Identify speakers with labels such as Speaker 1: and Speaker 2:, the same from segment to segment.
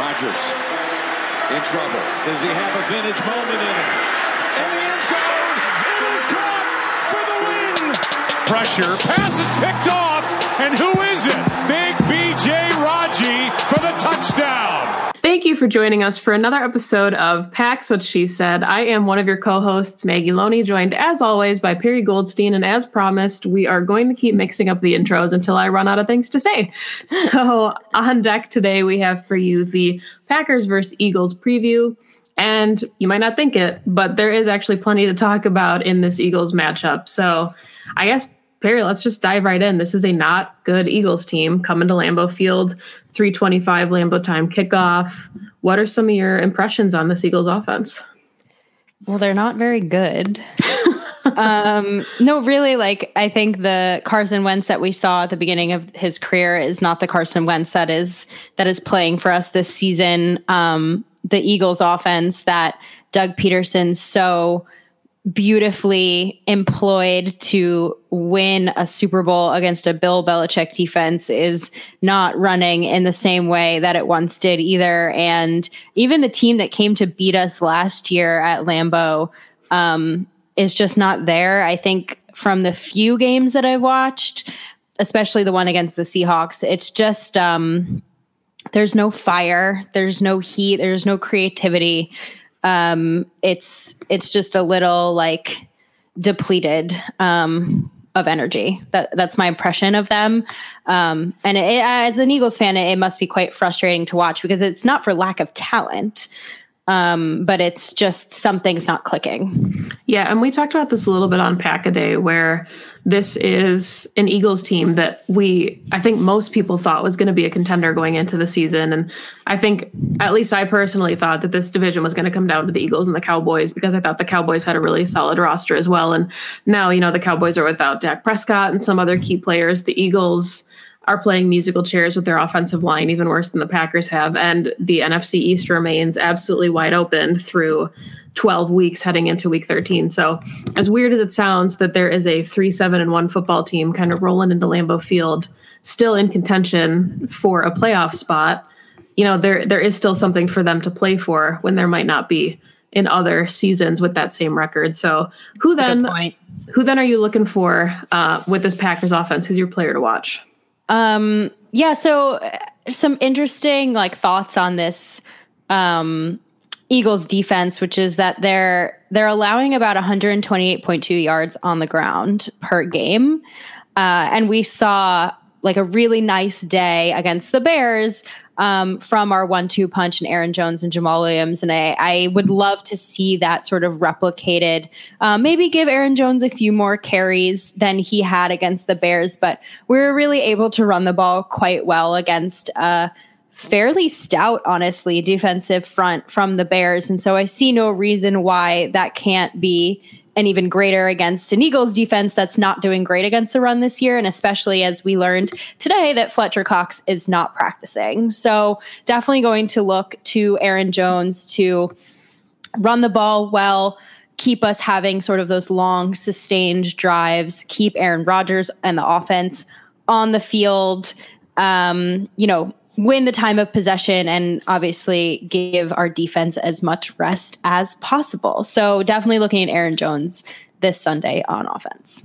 Speaker 1: Rodgers in trouble. Does he have a vintage moment in him? In the end zone, it is caught for the win.
Speaker 2: Pressure, pass is picked off, and who is it? Big BJ Raji for the touchdown.
Speaker 3: For joining us for another episode of Pax What She Said. I am one of your co-hosts, Maggie Loney, joined as always by Perry Goldstein, and as promised, we are going to keep mixing up the intros until I run out of things to say. So on deck today, we have for you the Packers versus Eagles preview. And you might not think it, but there is actually plenty to talk about in this Eagles matchup. So I guess Perry, let's just dive right in. This is a not good Eagles team coming to Lambeau Field, 325 Lambeau time kickoff. What are some of your impressions on this Eagles offense?
Speaker 4: Well, they're not very good. um, no, really, like I think the Carson Wentz that we saw at the beginning of his career is not the Carson Wentz that is that is playing for us this season. Um, the Eagles offense that Doug Pederson so beautifully employed to win a Super Bowl against a Bill Belichick defense is not running in the same way that it once did either. And even the team that came to beat us last year at Lambeau um, is just not there. I think from the few games that I've watched, especially the one against the Seahawks, it's just um, there's no fire, there's no heat, there's no creativity um, it's it's just a little like depleted um, of energy. That that's my impression of them. Um, and it, as an Eagles fan, it, it, must be quite frustrating to watch because it's not for lack of talent. Um, but it's just something's not clicking.
Speaker 3: Yeah, and we talked about this a little bit on Pack a Day, where this is an Eagles team that we, I think most people thought was going to be a contender going into the season. And I think, at least I personally thought that this division was going to come down to the Eagles and the Cowboys because I thought the Cowboys had a really solid roster as well. And now, you know, the Cowboys are without Dak Prescott and some other key players. The Eagles are playing musical chairs with their offensive line, even worse than the Packers have. And the NFC East remains absolutely wide open through 12 weeks heading into week 13. So, as weird as it sounds that there is a 3 7 and 1 football team kind of rolling into Lambeau Field, still in contention for a playoff spot, you know, there there is still something for them to play for when there might not be in other seasons with that same record. So, who then who then are you looking for uh, with this Packers offense? Who's your player to watch?
Speaker 4: Um, yeah, so uh, some interesting like thoughts on this um Eagles defense, which is that they're they're allowing about 128.2 yards on the ground per game. Uh, and we saw like a really nice day against the Bears um, from our one-two punch and Aaron Jones and Jamaal Williams, and I, I would love to see that sort of replicated. Uh, maybe give Aaron Jones a few more carries than he had against the Bears, but we were really able to run the ball quite well against. Uh, fairly stout, honestly, defensive front from the Bears. And so I see no reason why that can't be an even greater against an Eagles defense that's not doing great against the run this year. And especially as we learned today that Fletcher Cox is not practicing. So definitely going to look to Aaron Jones to run the ball well. Keep us having sort of those long, sustained drives. Keep Aaron Rodgers and the offense on the field. Um, you know, win the time of possession and obviously give our defense as much rest as possible. So definitely looking at Aaron Jones this Sunday on offense.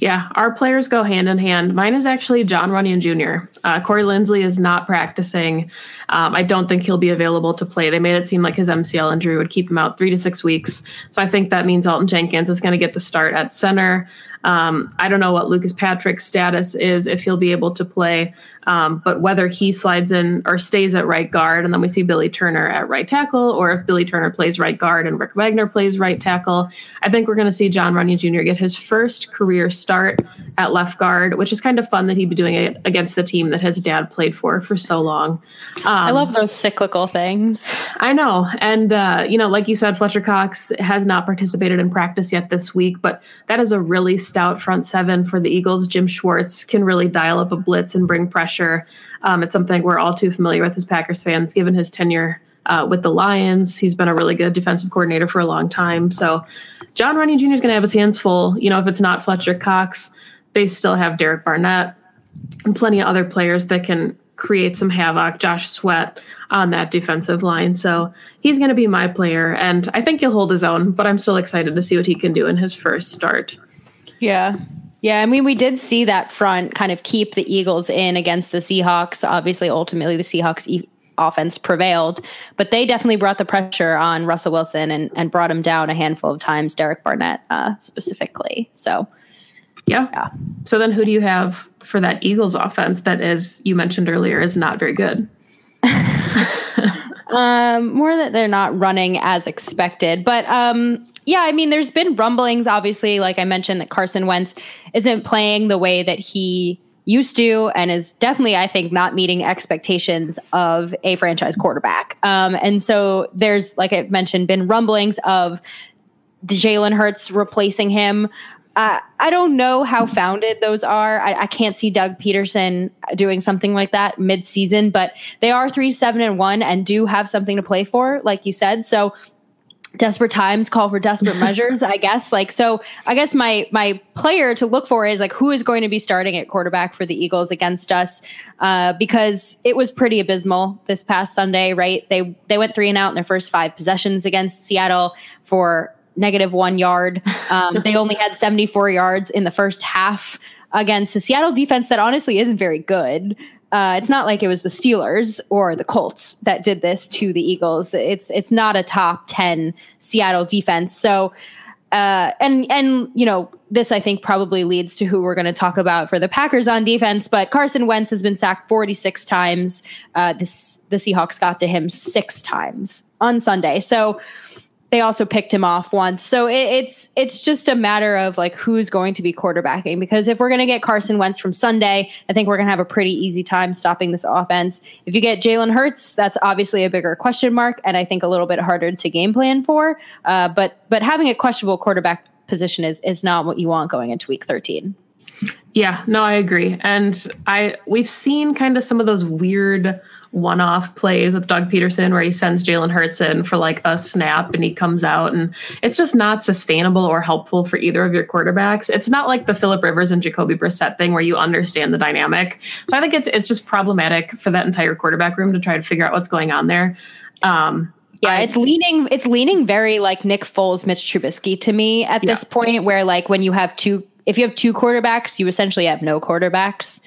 Speaker 3: Yeah, our players go hand in hand. Mine is actually Jon Runyan Jr. Uh, Corey Linsley is not practicing. Um, I don't think he'll be available to play. They made it seem like his MCL injury would keep him out three to six weeks. So I think that means Elgton Jenkins is going to get the start at center. Um, I don't know what Lucas Patrick's status is, if he'll be able to play, um, but whether he slides in or stays at right guard, and then we see Billy Turner at right tackle, or if Billy Turner plays right guard and Rick Wagner plays right tackle, I think we're going to see Jon Runyan Jr. get his first career start at left guard, which is kind of fun that he'd be doing it against the team that his dad played for for so long.
Speaker 4: Um, I love those cyclical things.
Speaker 3: I know. And, uh, you know, like you said, Fletcher Cox has not participated in practice yet this week, but that is a really stout front seven for the Eagles. Jim Schwartz can really dial up a blitz and bring pressure. Um, it's something we're all too familiar with as Packers fans, given his tenure uh, with the Lions. He's been a really good defensive coordinator for a long time. So Jon Runyan Jr. is going to have his hands full. You know, if it's not Fletcher Cox, they still have Derek Barnett and plenty of other players that can create some havoc. Josh Sweat on that defensive line. So he's going to be my player, and I think he'll hold his own, but I'm still excited to see what he can do in his first start.
Speaker 4: Yeah. Yeah, I mean, we did see that front kind of keep the Eagles in against the Seahawks. Obviously, ultimately, the Seahawks e- offense prevailed, but they definitely brought the pressure on Russell Wilson and, and brought him down a handful of times, Derek Barnett uh, specifically. So,
Speaker 3: yeah. yeah. So, then who do you have for that Eagles offense that, as you mentioned earlier, is not very good?
Speaker 4: um, more that they're not running as expected, but um, yeah, I mean, there's been rumblings, obviously, like I mentioned, that Carson Wentz isn't playing the way that he used to and is definitely, I think, not meeting expectations of a franchise quarterback. Um, and so there's, like I mentioned, been rumblings of Jalen Hurts replacing him. Uh, I don't know how founded those are. I, I, can't see Doug Pederson doing something like that mid-season, but they are three, seven, and one, and do have something to play for, like you said. So desperate times call for desperate measures i guess. Like so i guess my my player to look for is like who is going to be starting at quarterback for the eagles against us uh, because it was pretty abysmal this past sunday right? They they went three and out in their first five possessions against seattle for negative one yard. Um, they only had 74 yards in the first half against the seattle defense that honestly isn't very good uh, it's not like it was the Steelers or the Colts that did this to the Eagles. It's it's not a top ten Seattle defense. So, uh, and and you know this I think probably leads to who we're going to talk about for the Packers on defense. But Carson Wentz has been sacked 46 times. Uh, this the Seahawks got to him six times on Sunday. So they also picked him off once. So it, it's it's just a matter of like who's going to be quarterbacking because if we're going to get Carson Wentz from Sunday, I think we're going to have a pretty easy time stopping this offense. If you get Jalen Hurts, that's obviously a bigger question mark and I think a little bit harder to game plan for. Uh, but but having a questionable quarterback position is is not what you want going into week 13.
Speaker 3: Yeah, no, I agree. And I we've seen kind of some of those weird one-off plays with Doug Pederson where he sends Jalen Hurts in for like a snap and he comes out and it's just not sustainable or helpful for either of your quarterbacks. It's not like the Philip Rivers and Jacoby Brissett thing where you understand the dynamic. So I think it's it's just problematic for that entire quarterback room to try to figure out what's going on there. Um,
Speaker 4: yeah, it's leaning it's leaning very like Nick Foles, Mitch Trubisky to me at yeah. this point where like when you have two if you have two quarterbacks, you essentially have no quarterbacks.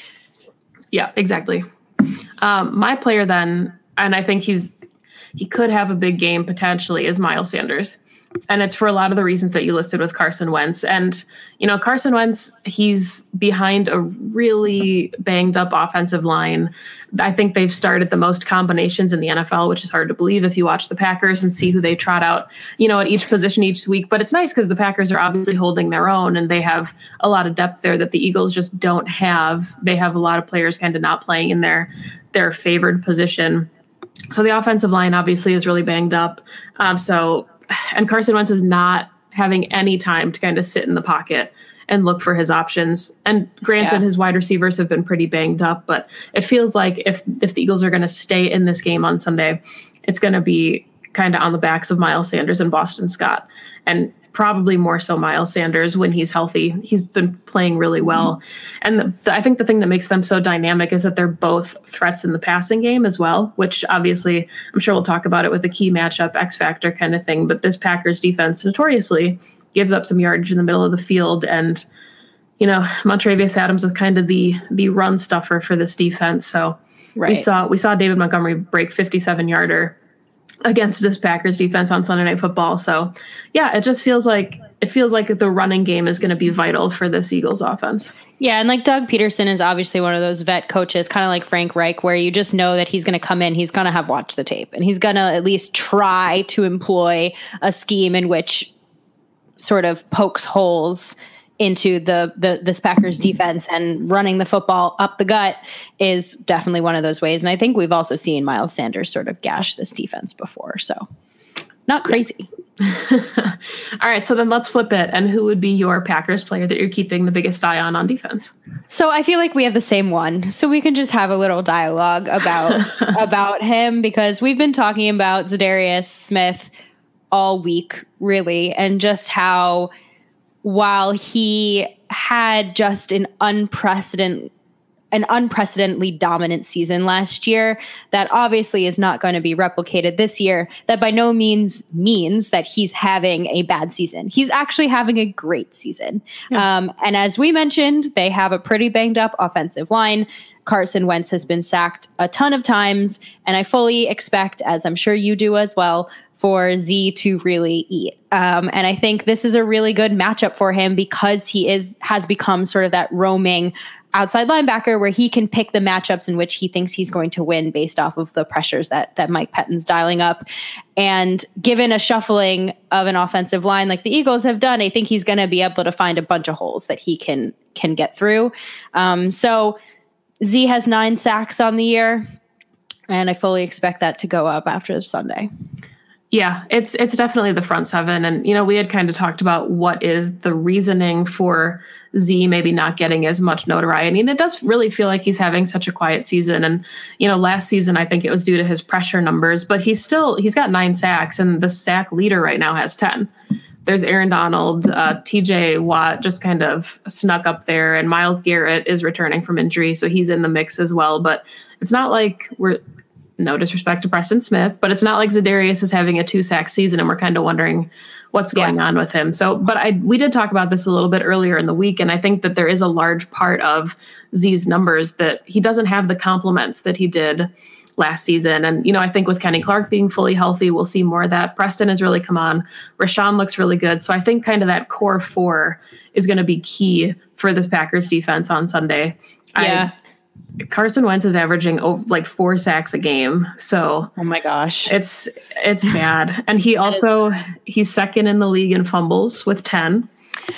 Speaker 3: Yeah, exactly. Um, my player then, and I think he's he could have a big game potentially, is Miles Sanders. And it's for a lot of the reasons that you listed with Carson Wentz. And, you know, Carson Wentz, he's behind a really banged up offensive line. I think they've started the most combinations in the NFL, which is hard to believe if you watch the Packers and see who they trot out, you know, at each position each week. But it's nice because the Packers are obviously holding their own and they have a lot of depth there that the Eagles just don't have. They have a lot of players kind of not playing in their their favored position. So the offensive line obviously is really banged up. Um, so and Carson Wentz is not having any time to kind of sit in the pocket and look for his options. And granted, yeah. his wide receivers have been pretty banged up, but it feels like if if the Eagles are going to stay in this game on Sunday, it's going to be kind of on the backs of Miles Sanders and Boston Scott. And probably more so Miles Sanders when he's healthy. He's been playing really well. And the, the, I think the thing that makes them so dynamic is that they're both threats in the passing game as well, which obviously I'm sure we'll talk about it with the key matchup X factor kind of thing. But this Packers defense notoriously gives up some yardage in the middle of the field. And, you know, Montravius Adams is kind of the the run stuffer for this defense. So right. we saw we saw David Montgomery break 57 yarder against this Packers defense on Sunday Night Football. So yeah, it just feels like it feels like the running game is going to be vital for this Eagles offense.
Speaker 4: Yeah, and like Doug Pederson is obviously one of those vet coaches, kind of like Frank Reich, where you just know that he's going to come in, he's going to have watched the tape, and he's going to at least try to employ a scheme in which sort of pokes holes into the the the Packers mm-hmm. defense and running the football up the gut is definitely one of those ways. And I think we've also seen Miles Sanders sort of gash this defense before, so not crazy.
Speaker 3: All right, so then let's flip it. And who would be your Packers player that you're keeping the biggest eye on on defense?
Speaker 4: So I feel like we have the same one, so we can just have a little dialogue about about him because we've been talking about Za'Darius Smith all week, really, and just how while he had just an unprecedented an unprecedentedly dominant season last year that obviously is not going to be replicated this year that by no means means that he's having a bad season. He's actually having a great season. Yeah. um, and as we mentioned they have a pretty banged up offensive line. Carson Wentz has been sacked a ton of times, and I fully expect, as I'm sure you do as well, for Z to really eat. Um, and I think this is a really good matchup for him because he is has become sort of that roaming outside linebacker where he can pick the matchups in which he thinks he's going to win based off of the pressures that that Mike Pettine's dialing up. And given a shuffling of an offensive line like the Eagles have done, I think he's going to be able to find a bunch of holes that he can can get through. Um, so Z has nine sacks on the year, and I fully expect that to go up after Sunday.
Speaker 3: Yeah, it's it's definitely the front seven, and you know we had kind of talked about what is the reasoning for Z maybe not getting as much notoriety, and it does really feel like he's having such a quiet season. And you know, last season I think it was due to his pressure numbers, but he's still he's got nine sacks, and the sack leader right now has ten. There's Aaron Donald, uh, T.J. Watt just kind of snuck up there, and Myles Garrett is returning from injury, so he's in the mix as well. But it's not like we're no disrespect to Preston Smith, but it's not like Za'Darius is having a two sack season and we're kind of wondering what's going yeah. on with him. So, but I we did talk about this a little bit earlier in the week, and I think that there is a large part of Z's numbers that he doesn't have the compliments that he did last season. And, you know, I think with Kenny Clark being fully healthy, we'll see more of that. Preston has really come on. Rashan looks really good. So I think kind of that core four is going to be key for this Packers defense on Sunday.
Speaker 4: Yeah. I,
Speaker 3: Carson Wentz is averaging over, like four sacks a game. So
Speaker 4: oh my gosh,
Speaker 3: it's it's bad. And he also he's second in the league in fumbles with ten.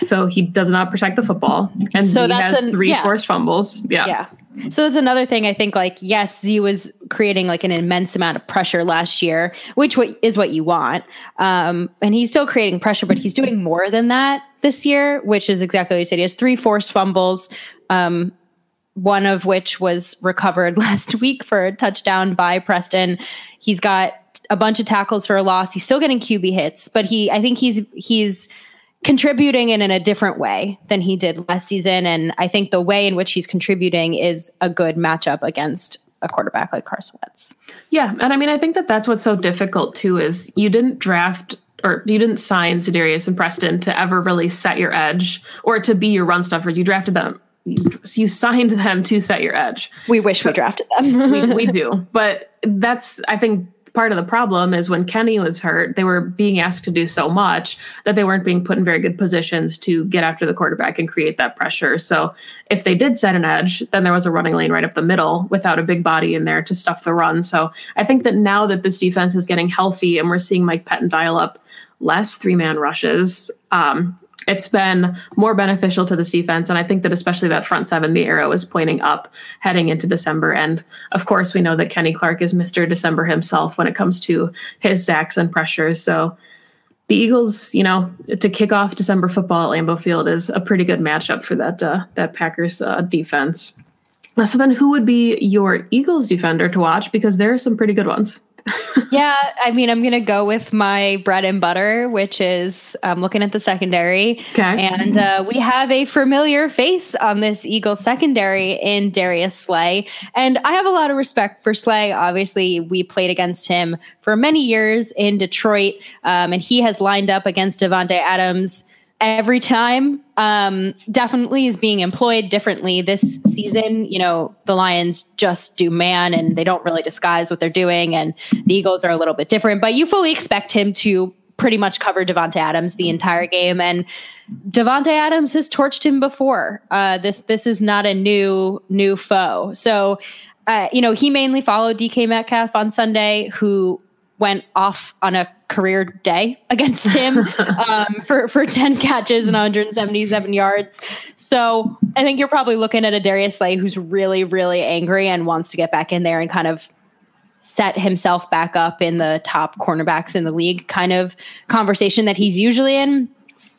Speaker 3: So he does not protect the football, and so he has an, three yeah. forced fumbles. Yeah.
Speaker 4: Yeah. So that's another thing I think like yes, Z was creating like an immense amount of pressure last year, which what is what you want. Um, and he's still creating pressure, but he's doing more than that this year, which is exactly what you said. He has three forced fumbles. Um, one of which was recovered last week for a touchdown by Preston. He's got a bunch of tackles for a loss. He's still getting QB hits, but he I think he's he's contributing in, in a different way than he did last season. And I think the way in which he's contributing is a good matchup against a quarterback like Carson Wentz.
Speaker 3: Yeah, and I mean I think that that's what's so difficult too is you didn't draft or you didn't sign Za'Darius and Preston to ever really set your edge or to be your run stuffers. You drafted them you signed them to set your edge.
Speaker 4: We wish we drafted them.
Speaker 3: we, we do, but that's I think part of the problem is when Kenny was hurt, they were being asked to do so much that they weren't being put in very good positions to get after the quarterback and create that pressure. So if they did set an edge, then there was a running lane right up the middle without a big body in there to stuff the run. So I think that now that this defense is getting healthy and we're seeing Mike Pettine dial up less three man rushes, um, it's been more beneficial to this defense. And I think that especially that front seven, the arrow is pointing up heading into December. And of course, we know that Kenny Clark is Mr. December himself when it comes to his sacks and pressures. So the Eagles, you know, to kick off December football at Lambeau Field is a pretty good matchup for that uh, that Packers uh, defense. So then, who would be your Eagles defender to watch? Because there are some pretty good ones
Speaker 4: yeah, I mean, I'm going to go with my bread and butter, which is um, looking at the secondary.
Speaker 3: Okay.
Speaker 4: And uh, we have a familiar face on this Eagle secondary in Darius Slay. And I have a lot of respect for Slay. Obviously, we played against him for many years in Detroit, um, and he has lined up against Davante Adams every time. Um, definitely is being employed differently this season. You know, the Lions just do man and they don't really disguise what they're doing, and the Eagles are a little bit different. But you fully expect him to pretty much cover Davante Adams the entire game, and Davante Adams has torched him before. Uh, this this is not a new new foe. So, uh, you know, he mainly followed DK Metcalf on Sunday, who went off on a career day against him um, for for 10 catches and 177 yards. So I think you're probably looking at a Darius Slay who's really, really angry and wants to get back in there and kind of set himself back up in the top cornerbacks in the league kind of conversation that he's usually in.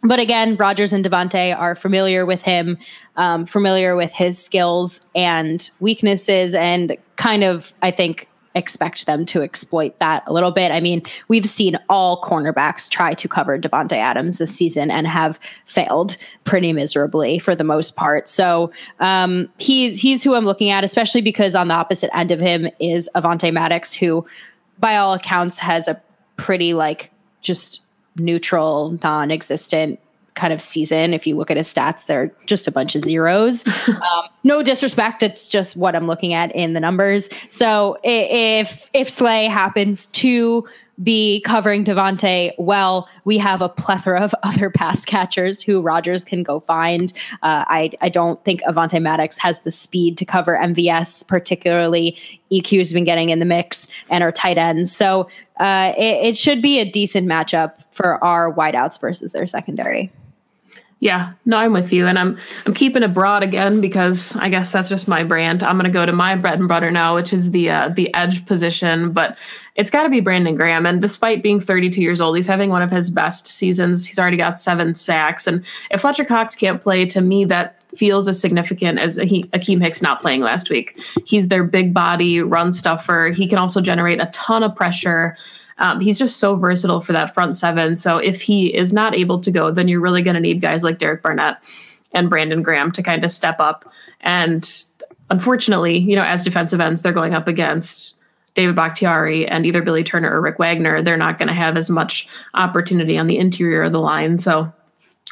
Speaker 4: But again, Rodgers and Davante are familiar with him, um, familiar with his skills and weaknesses, and kind of, I think, expect them to exploit that a little bit. I mean, we've seen all cornerbacks try to cover Davante Adams this season and have failed pretty miserably for the most part. So um, he's he's who I'm looking at, especially because on the opposite end of him is Avonte Maddox, who, by all accounts, has a pretty like just neutral, non-existent kind of season. If you look at his stats, they're just a bunch of zeros. um, no disrespect, it's just what I'm looking at in the numbers. So if if Slay happens to be covering Davante well, we have a plethora of other pass catchers who Rodgers can go find. Uh, I I don't think Avonte Maddox has the speed to cover MVS, particularly. EQ's been getting in the mix and our tight ends. So uh, it, it should be a decent matchup for our wideouts versus their secondary.
Speaker 3: Yeah, no, I'm with you, and I'm I'm keeping it broad again because I guess that's just my brand. I'm going to go to my bread and butter now, which is the uh, the edge position, but it's got to be Brandon Graham. And despite being 32 years old, he's having one of his best seasons. He's already got seven sacks, and if Fletcher Cox can't play, to me that feels as significant as Akiem Hicks not playing last week. He's their big body run stuffer. He can also generate a ton of pressure. Um, he's just so versatile for that front seven. So if he is not able to go, then you're really going to need guys like Derek Barnett and Brandon Graham to kind of step up. And unfortunately, you know, as defensive ends, they're going up against David Bakhtiari and either Billy Turner or Rick Wagner. They're not going to have as much opportunity on the interior of the line. So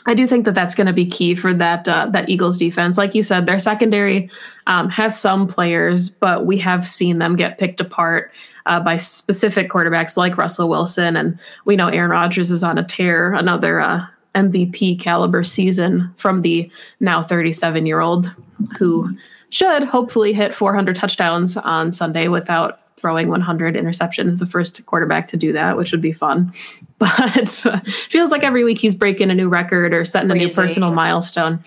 Speaker 3: I do think that that's going to be key for that uh, that Eagles defense. Like you said, their secondary um, has some players, but we have seen them get picked apart uh, by specific quarterbacks like Russell Wilson. And we know Aaron Rodgers is on a tear, another uh, MVP caliber season from the now 37 year old who should hopefully hit 400 touchdowns on Sunday without throwing 100 interceptions, the first quarterback to do that, which would be fun. But feels like every week he's breaking a new record or setting Crazy. a new personal milestone.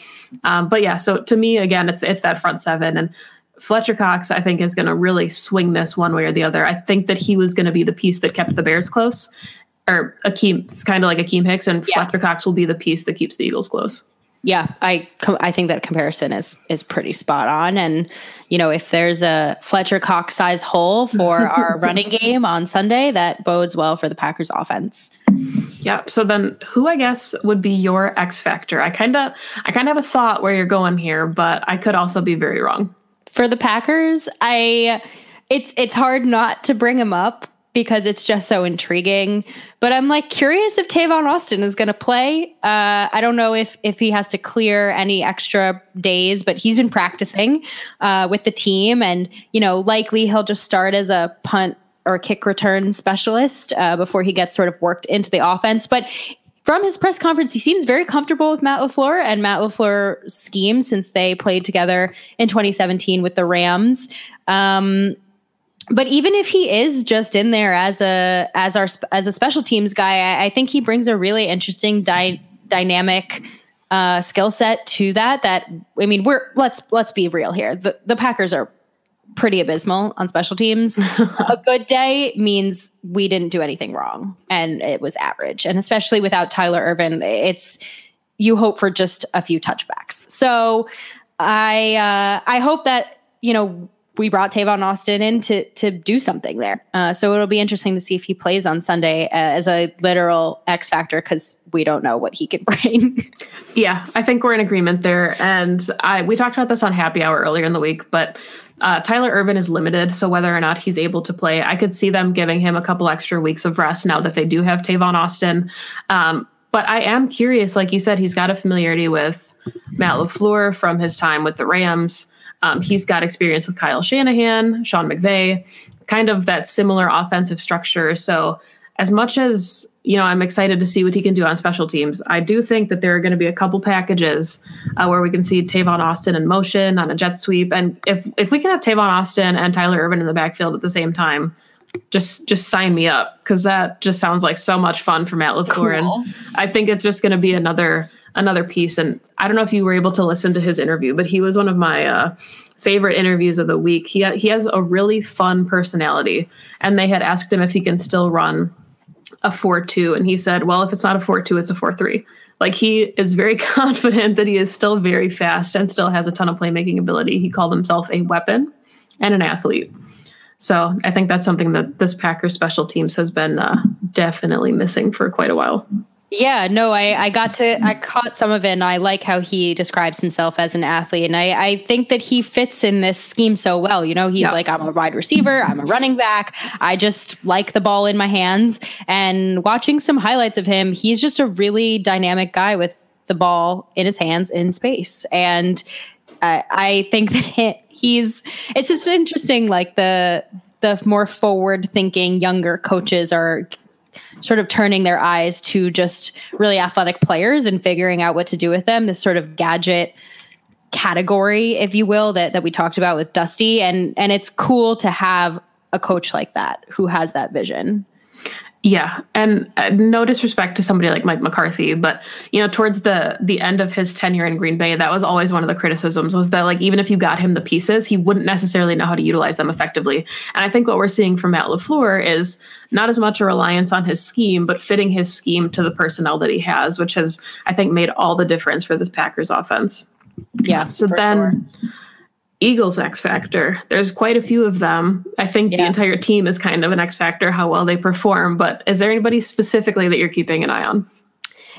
Speaker 3: Um, but yeah, so to me, again, it's it's that front seven, and Fletcher Cox, I think, is going to really swing this one way or the other. I think that he was going to be the piece that kept the Bears close, or Akiem, it's kind of like Akiem Hicks, and yeah. Fletcher Cox will be the piece that keeps the Eagles close.
Speaker 4: Yeah, I I think that comparison is is pretty spot on. And you know, if there's a Fletcher Cox size hole for our running game on Sunday, that bodes well for the Packers offense.
Speaker 3: Yeah. So then, who I guess would be your X factor? I kind of I kind of have a thought where you're going here, but I could also be very wrong
Speaker 4: for the Packers, I it's it's hard not to bring him up because it's just so intriguing. But I'm like curious if Tavon Austin is going to play. Uh, I don't know if if he has to clear any extra days, but he's been practicing uh, with the team, and you know, likely he'll just start as a punt or kick return specialist uh, before he gets sort of worked into the offense. But from his press conference, he seems very comfortable with Matt LaFleur and Matt LaFleur's scheme since they played together in 2017 with the Rams. Um, but even if he is just in there as a as our as a special teams guy, I, I think he brings a really interesting dy- dynamic uh, skill set to that. That I mean, we're let's let's be real here. The the Packers are pretty abysmal on special teams. a good day means we didn't do anything wrong and it was average. And especially without Tyler Ervin, it's you hope for just a few touchbacks. So I uh, I hope that you know we brought Tavon Austin in to to do something there. Uh, so it'll be interesting to see if he plays on Sunday as a literal X factor because we don't know what he can bring.
Speaker 3: yeah, I think we're in agreement there. And I we talked about this on Happy Hour earlier in the week, but uh, Tyler Ervin is limited, so whether or not he's able to play, I could see them giving him a couple extra weeks of rest now that they do have Tavon Austin. Um, but I am curious. Like you said, he's got a familiarity with Matt LaFleur from his time with the Rams. Um, he's got experience with Kyle Shanahan, Sean McVay, kind of that similar offensive structure. So, as much as you know, I'm excited to see what he can do on special teams. I do think that there are going to be a couple packages uh, where we can see Tavon Austin in motion on a jet sweep, and if if we can have Tavon Austin and Tyler Ervin in the backfield at the same time, just just sign me up because that just sounds like so much fun for Matt LaFleur, cool. and I think it's just going to be another another piece. And I don't know if you were able to listen to his interview, but he was one of my uh, favorite interviews of the week. He he has a really fun personality, and they had asked him if he can still run a four two, and he said, "Well, if it's not a four two, it's a four three. Like he is very confident that he is still very fast and still has a ton of playmaking ability. He called himself a weapon and an athlete. So I think that's something that this Packers special teams has been uh, definitely missing for quite a while.
Speaker 4: Yeah, no, I, I got to, I caught some of it and I like how he describes himself as an athlete. And I, I think that he fits in this scheme so well. You know, he's like, I'm a wide receiver, I'm a running back. I just like the ball in my hands. And watching some highlights of him, he's just a really dynamic guy with the ball in his hands in space. And I, I think that he, he's, it's just interesting, like the, the more forward thinking younger coaches are sort of turning their eyes to just really athletic players and figuring out what to do with them. This sort of gadget category, if you will, that that we talked about with Dusty, and and it's cool to have a coach like that who has that vision.
Speaker 3: Yeah, and uh, no disrespect to somebody like Mike McCarthy, but you know, towards the the end of his tenure in Green Bay, that was always one of the criticisms was that like even if you got him the pieces, he wouldn't necessarily know how to utilize them effectively. And I think what we're seeing from Matt LaFleur is not as much a reliance on his scheme, but fitting his scheme to the personnel that he has, which has I think made all the difference for this Packers offense.
Speaker 4: Yeah.
Speaker 3: So then sure. Eagles X Factor. There's quite a few of them. I think yeah. the entire team is kind of an X Factor, how well they perform. But is there anybody specifically that you're keeping an eye on?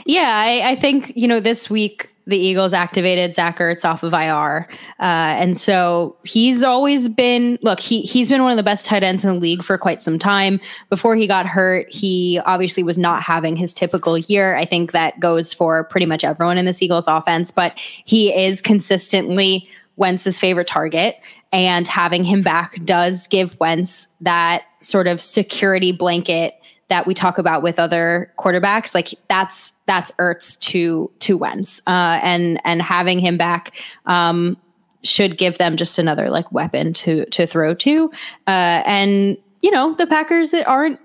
Speaker 4: Yeah, I, I think, you know, this week the Eagles activated Zach Ertz off of IR. Uh, and so he's always been, look, he, he's been one of the best tight ends in the league for quite some time. Before he got hurt, he obviously was not having his typical year. I think that goes for pretty much everyone in this Eagles offense, but he is consistently Wentz's favorite target. And having him back does give Wentz that sort of security blanket that we talk about with other quarterbacks. Like that's that's Ertz to to Wentz, uh, and and having him back um, should give them just another like weapon to to throw to. Uh, and you know the Packers that aren't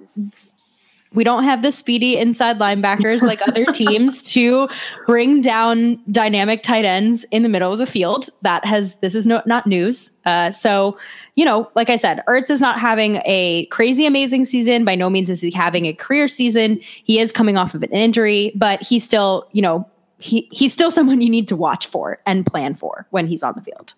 Speaker 4: we don't have the speedy inside linebackers like other teams to bring down dynamic tight ends in the middle of the field. That has this is no, not news. Uh, so you know, like I said, Ertz is not having a crazy amazing season. By no means is he having a career season. He is coming off of an injury, but he's still you know he he's still someone you need to watch for and plan for when he's on the field.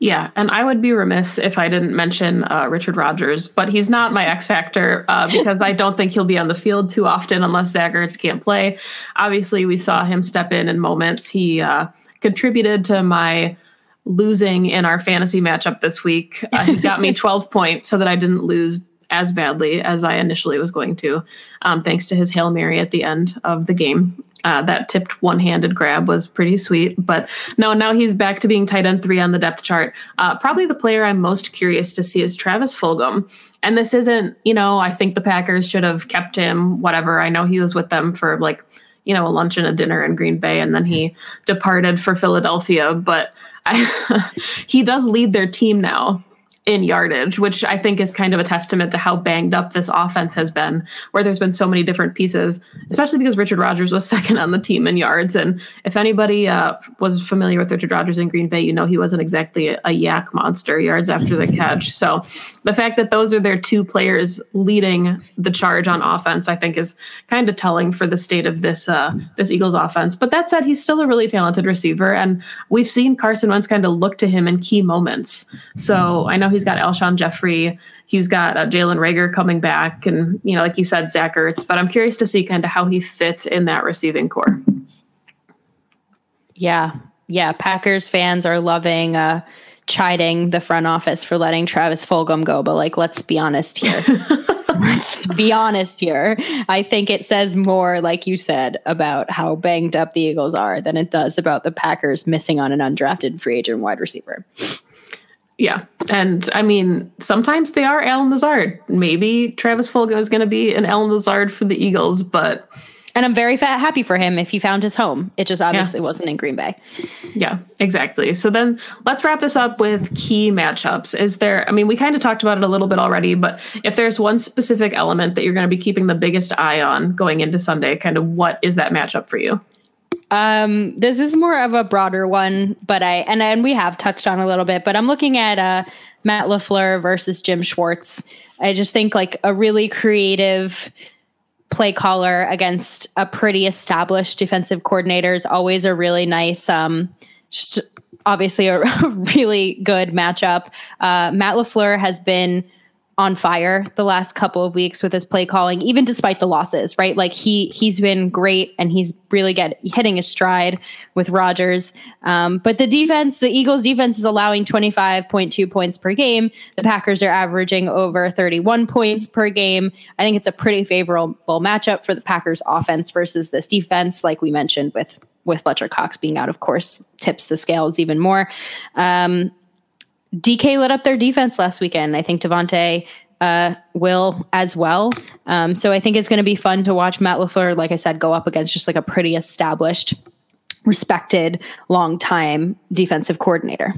Speaker 3: Yeah, and I would be remiss if I didn't mention uh, Richard Rodgers, but he's not my X factor uh, because I don't think he'll be on the field too often unless Zach can't play. Obviously, we saw him step in in moments. He uh, contributed to my losing in our fantasy matchup this week. Uh, he got me 12 points so that I didn't lose as badly as I initially was going to, um, thanks to his Hail Mary at the end of the game. Uh, that tipped one-handed grab was pretty sweet, but no, now he's back to being tight end three on the depth chart. Uh, probably the player I'm most curious to see is Travis Fulgham. And this isn't, you know, I think the Packers should have kept him. Whatever. I know he was with them for like, you know, a lunch and a dinner in Green Bay, and then he departed for Philadelphia. But I, he does lead their team now in yardage, which I think is kind of a testament to how banged up this offense has been, where there's been so many different pieces, especially because Richard Rodgers was second on the team in yards. And if anybody uh, was familiar with Richard Rodgers in Green Bay, you know he wasn't exactly a, YAC monster yards after the catch. So the fact that those are their two players leading the charge on offense, I think, is kind of telling for the state of this uh, this Eagles offense. But that said, he's still a really talented receiver, and we've seen Carson Wentz kind of look to him in key moments. So I know he's got Alshon Jeffery. He's got uh, Jalen Reagor coming back, and you know, like you said, Zach Ertz. But I'm curious to see kind of how he fits in that receiving core.
Speaker 4: Yeah, yeah. Packers fans are loving uh, chiding the front office for letting Travis Fulgham go, but like, let's be honest here. Let's be honest here. I think it says more, like you said, about how banged up the Eagles are than it does about the Packers missing on an undrafted free agent wide receiver.
Speaker 3: Yeah. And I mean, sometimes they are Allen Lazard. Maybe Travis Fulgham is going to be an Allen Lazard for the Eagles, but
Speaker 4: and I'm very fat, happy for him if he found his home. It just obviously yeah. wasn't in Green Bay.
Speaker 3: Yeah, exactly. So then let's wrap this up with key matchups. Is there, I mean, we kind of talked about it a little bit already, but if there's one specific element that you're going to be keeping the biggest eye on going into Sunday, kind of what is that matchup for you?
Speaker 4: Um, this is more of a broader one, but I, and, and we have touched on a little bit, but I'm looking at uh, Matt LaFleur versus Jim Schwartz. I just think like a really creative, play caller against a pretty established defensive coordinator is always a really nice um, obviously a, a really good matchup uh, matt lafleur has been on fire the last couple of weeks with his play calling, even despite the losses, right? Like he he's been great and he's really get hitting his stride with Rodgers. Um, but the defense, the Eagles defense is allowing 25.2 points per game. The Packers are averaging over 31 points per game. I think it's a pretty favorable matchup for the Packers offense versus this defense, like we mentioned with with Fletcher Cox being out, of course, tips the scales even more. Um, DK lit up their defense last weekend. I think Davante uh, will as well. Um, so I think it's going to be fun to watch Matt LaFleur, like I said, go up against just like a pretty established, respected, long time defensive coordinator.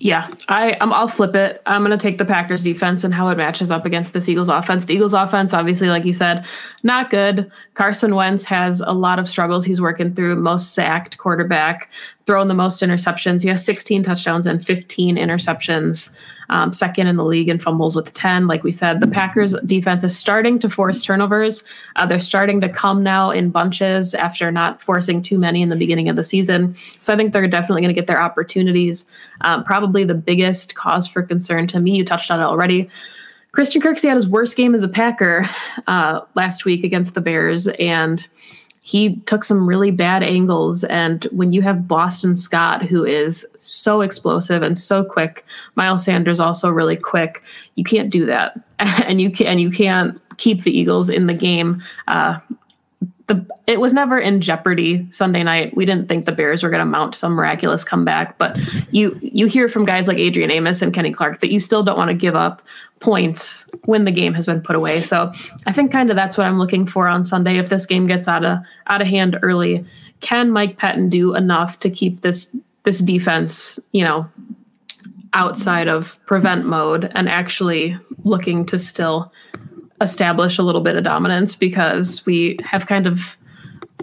Speaker 3: Yeah, I um, I'll flip it. I'm going to take the Packers defense and how it matches up against the Eagles offense. The Eagles offense, obviously, like you said, not good. Carson Wentz has a lot of struggles he's working through. Most sacked quarterback, throwing the most interceptions. He has 16 touchdowns and 15 interceptions um, second in the league in fumbles with 10. Like we said, the Packers defense is starting to force turnovers. Uh, they're starting to come now in bunches after not forcing too many in the beginning of the season. So I think they're definitely going to get their opportunities. Um, probably the biggest cause for concern to me, you touched on it already. Christian Kirksey had his worst game as a Packer uh, last week against the Bears, and he took some really bad angles. And when you have Boston Scott, who is so explosive and so quick, Miles Sanders also really quick, you can't do that, and you can and you can't keep the Eagles in the game. Uh, the it was never in jeopardy Sunday night. We didn't think the Bears were going to mount some miraculous comeback, but you you hear from guys like Adrian Amos and Kenny Clark that you still don't want to give up points when the game has been put away. So I think kind of that's what I'm looking for on Sunday. If this game gets out of out of hand early, can Mike Pettine do enough to keep this this defense, you know, outside of prevent mode and actually looking to still establish a little bit of dominance because we have kind of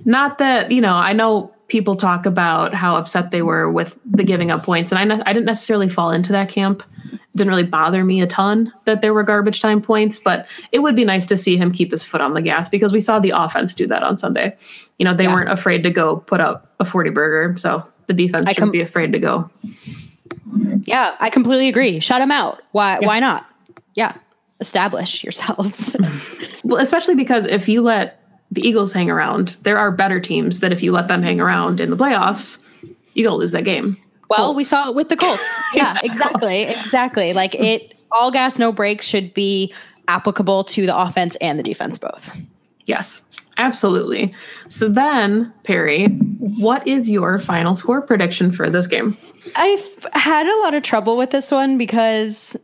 Speaker 3: not that you know i know people talk about how upset they were with the giving up points and i, ne- I didn't necessarily fall into that camp. It didn't really bother me a ton that there were garbage time points but it would be nice to see him keep his foot on the gas because we saw the offense do that on sunday. You know they yeah. weren't afraid to go put up a 40 burger so the defense I shouldn't com- be afraid to go.
Speaker 4: Yeah i completely agree. Shut him out. Why yeah. why not? Yeah establish yourselves.
Speaker 3: well, especially because if you let the Eagles hang around, there are better teams that if you let them hang around in the playoffs, you go lose that game.
Speaker 4: Well, Colts. we saw it with the Colts. Yeah, exactly. Exactly. Like it all gas, no brakes should be applicable to the offense and the defense both.
Speaker 3: Yes, absolutely. So then, Perry, what is your final score prediction for this game?
Speaker 4: I've had a lot of trouble with this one because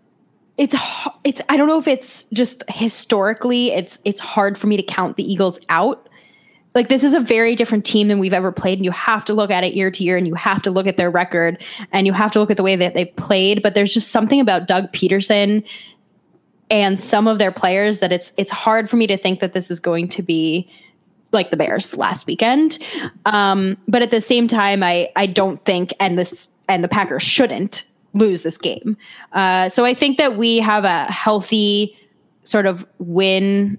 Speaker 4: it's it's I don't know if it's just historically it's it's hard for me to count the Eagles out. Like this is a very different team than we've ever played and you have to look at it year to year and you have to look at their record and you have to look at the way that they've played, but there's just something about Doug Pederson and some of their players that it's it's hard for me to think that this is going to be like the Bears last weekend. Um, but at the same time, I I don't think and this and the Packers shouldn't lose this game. Uh, so I think that we have a healthy sort of win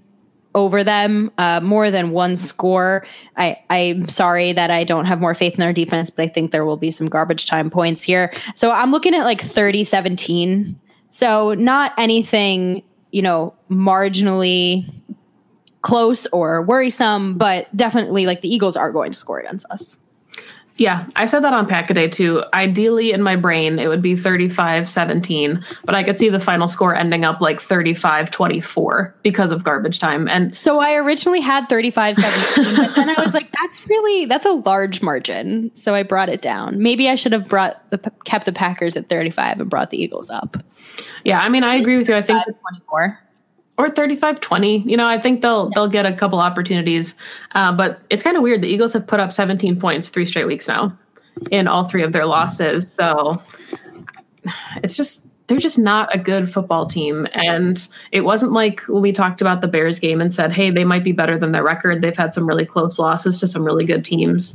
Speaker 4: over them, uh, more than one score. I, I'm sorry that I don't have more faith in our defense, but I think there will be some garbage time points here. So I'm looking at like 30 17. So not anything, you know, marginally close or worrisome, but definitely like the Eagles are going to score against us.
Speaker 3: Yeah, I said that on Pack a Day too. Ideally, in my brain, it would be 35 17, but I could see the final score ending up like 35 24 because of garbage time. And
Speaker 4: so I originally had 35 17, but then I was like, that's really, that's a large margin. So I brought it down. Maybe I should have brought the, kept the Packers at 35 and brought the Eagles up.
Speaker 3: Yeah, I mean, I agree with you. I think 24 or 35 20 you know i think they'll yeah. they'll get a couple opportunities. Uh, but it's kind of weird the eagles have put up 17 points three straight weeks now in all three of their losses. So it's just they're just not a good football team. And it wasn't like we talked about the bears game and said hey they might be better than their record. They've had some really close losses to some really good teams.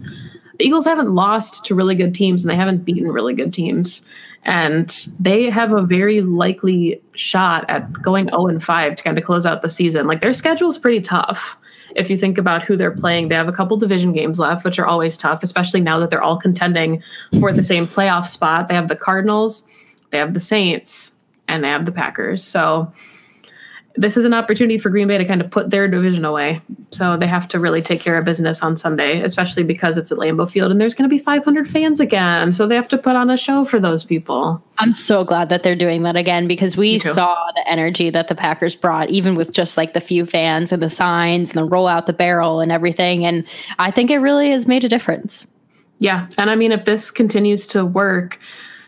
Speaker 3: The eagles haven't lost to really good teams and they haven't beaten really good teams and they have a very likely shot at going 0 and 5 to kind of close out the season. Like their schedule is pretty tough. If you think about who they're playing, they have a couple division games left, which are always tough, especially now that they're all contending for the same playoff spot. They have the Cardinals, they have the Saints, and they have the Packers. So this is an opportunity for Green Bay to kind of put their division away. So they have to really take care of business on Sunday, especially because it's at Lambeau Field and there's going to be 500 fans again. So they have to put on a show for those people.
Speaker 4: I'm so glad that they're doing that again because we saw the energy that the Packers brought, even with just like the few fans and the signs and the roll out the barrel and everything. And I think it really has made a difference.
Speaker 3: Yeah. And I mean, if this continues to work,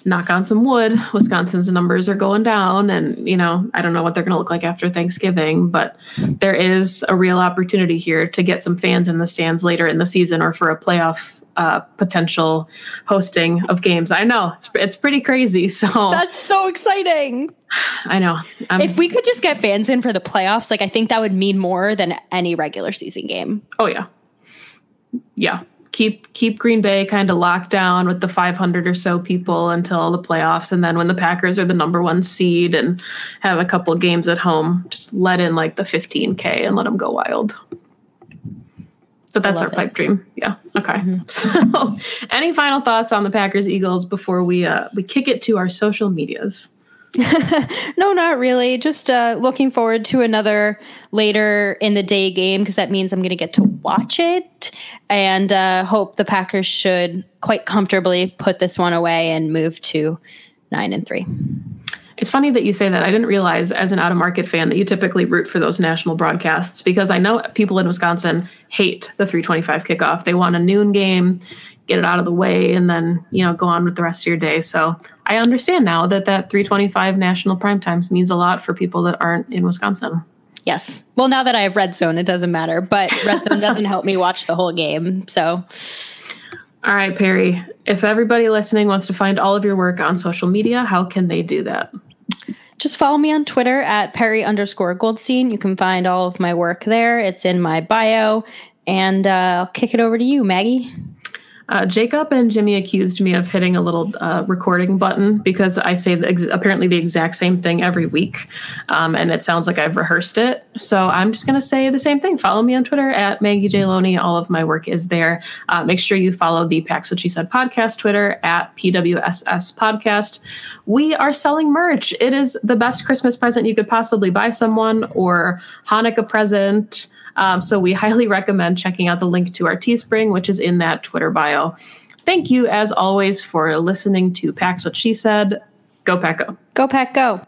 Speaker 3: knock on some wood, Wisconsin's numbers are going down. And, you know, I don't know what they're going to look like after Thanksgiving, but there is a real opportunity here to get some fans in the stands later in the season or for a playoff uh, potential hosting of games. I know it's, it's pretty crazy. So
Speaker 4: that's so exciting.
Speaker 3: I know.
Speaker 4: If we could just get fans in for the playoffs, like I think that would mean more than any regular season game.
Speaker 3: Oh, yeah. Yeah keep keep Green Bay kind of locked down with the 500 or so people until the playoffs, and then when the Packers are the number one seed and have a couple games at home, just let in like the 15k and let them go wild. But that's our it. pipe dream. Yeah. Okay. Mm-hmm. So, any final thoughts on the Packers Eagles before we uh, we kick it to our social medias?
Speaker 4: no, not really. Just uh, looking forward to another later in the day game because that means I'm going to get to watch it and uh, hope the Packers should quite comfortably put this one away and move to nine and three.
Speaker 3: It's funny that you say that. I didn't realize, as an out of market fan, that you typically root for those national broadcasts because I know people in Wisconsin hate the 325 kickoff. They want a noon game get it out of the way and then you know go on with the rest of your day so i understand now that that 325 national prime times means a lot for people that aren't in wisconsin
Speaker 4: yes well now that i have red zone it doesn't matter but red zone doesn't help me watch the whole game so
Speaker 3: all right perry if everybody listening wants to find all of your work on social media how can they do that
Speaker 4: just follow me on Twitter at Perry underscore Goldstein. You can find all of my work there. It's in my bio. And uh, I'll kick it over to you, Maggie.
Speaker 3: Uh, Jacob and Jimmy accused me of hitting a little uh, recording button because I say the ex- apparently the exact same thing every week, um, and it sounds like I've rehearsed it. So I'm just going to say the same thing. Follow me on Twitter at Maggie J Loney. All of my work is there. Uh, make sure you follow the Packs What She Said podcast Twitter at PWSS Podcast. We are selling merch. It is the best Christmas present you could possibly buy someone or Hanukkah present. Um, so we highly recommend checking out the link to our Teespring, which is in that Twitter bio. Thank you, as always, for listening to Packs What She Said. Go Pack Go.
Speaker 4: Go Pack Go.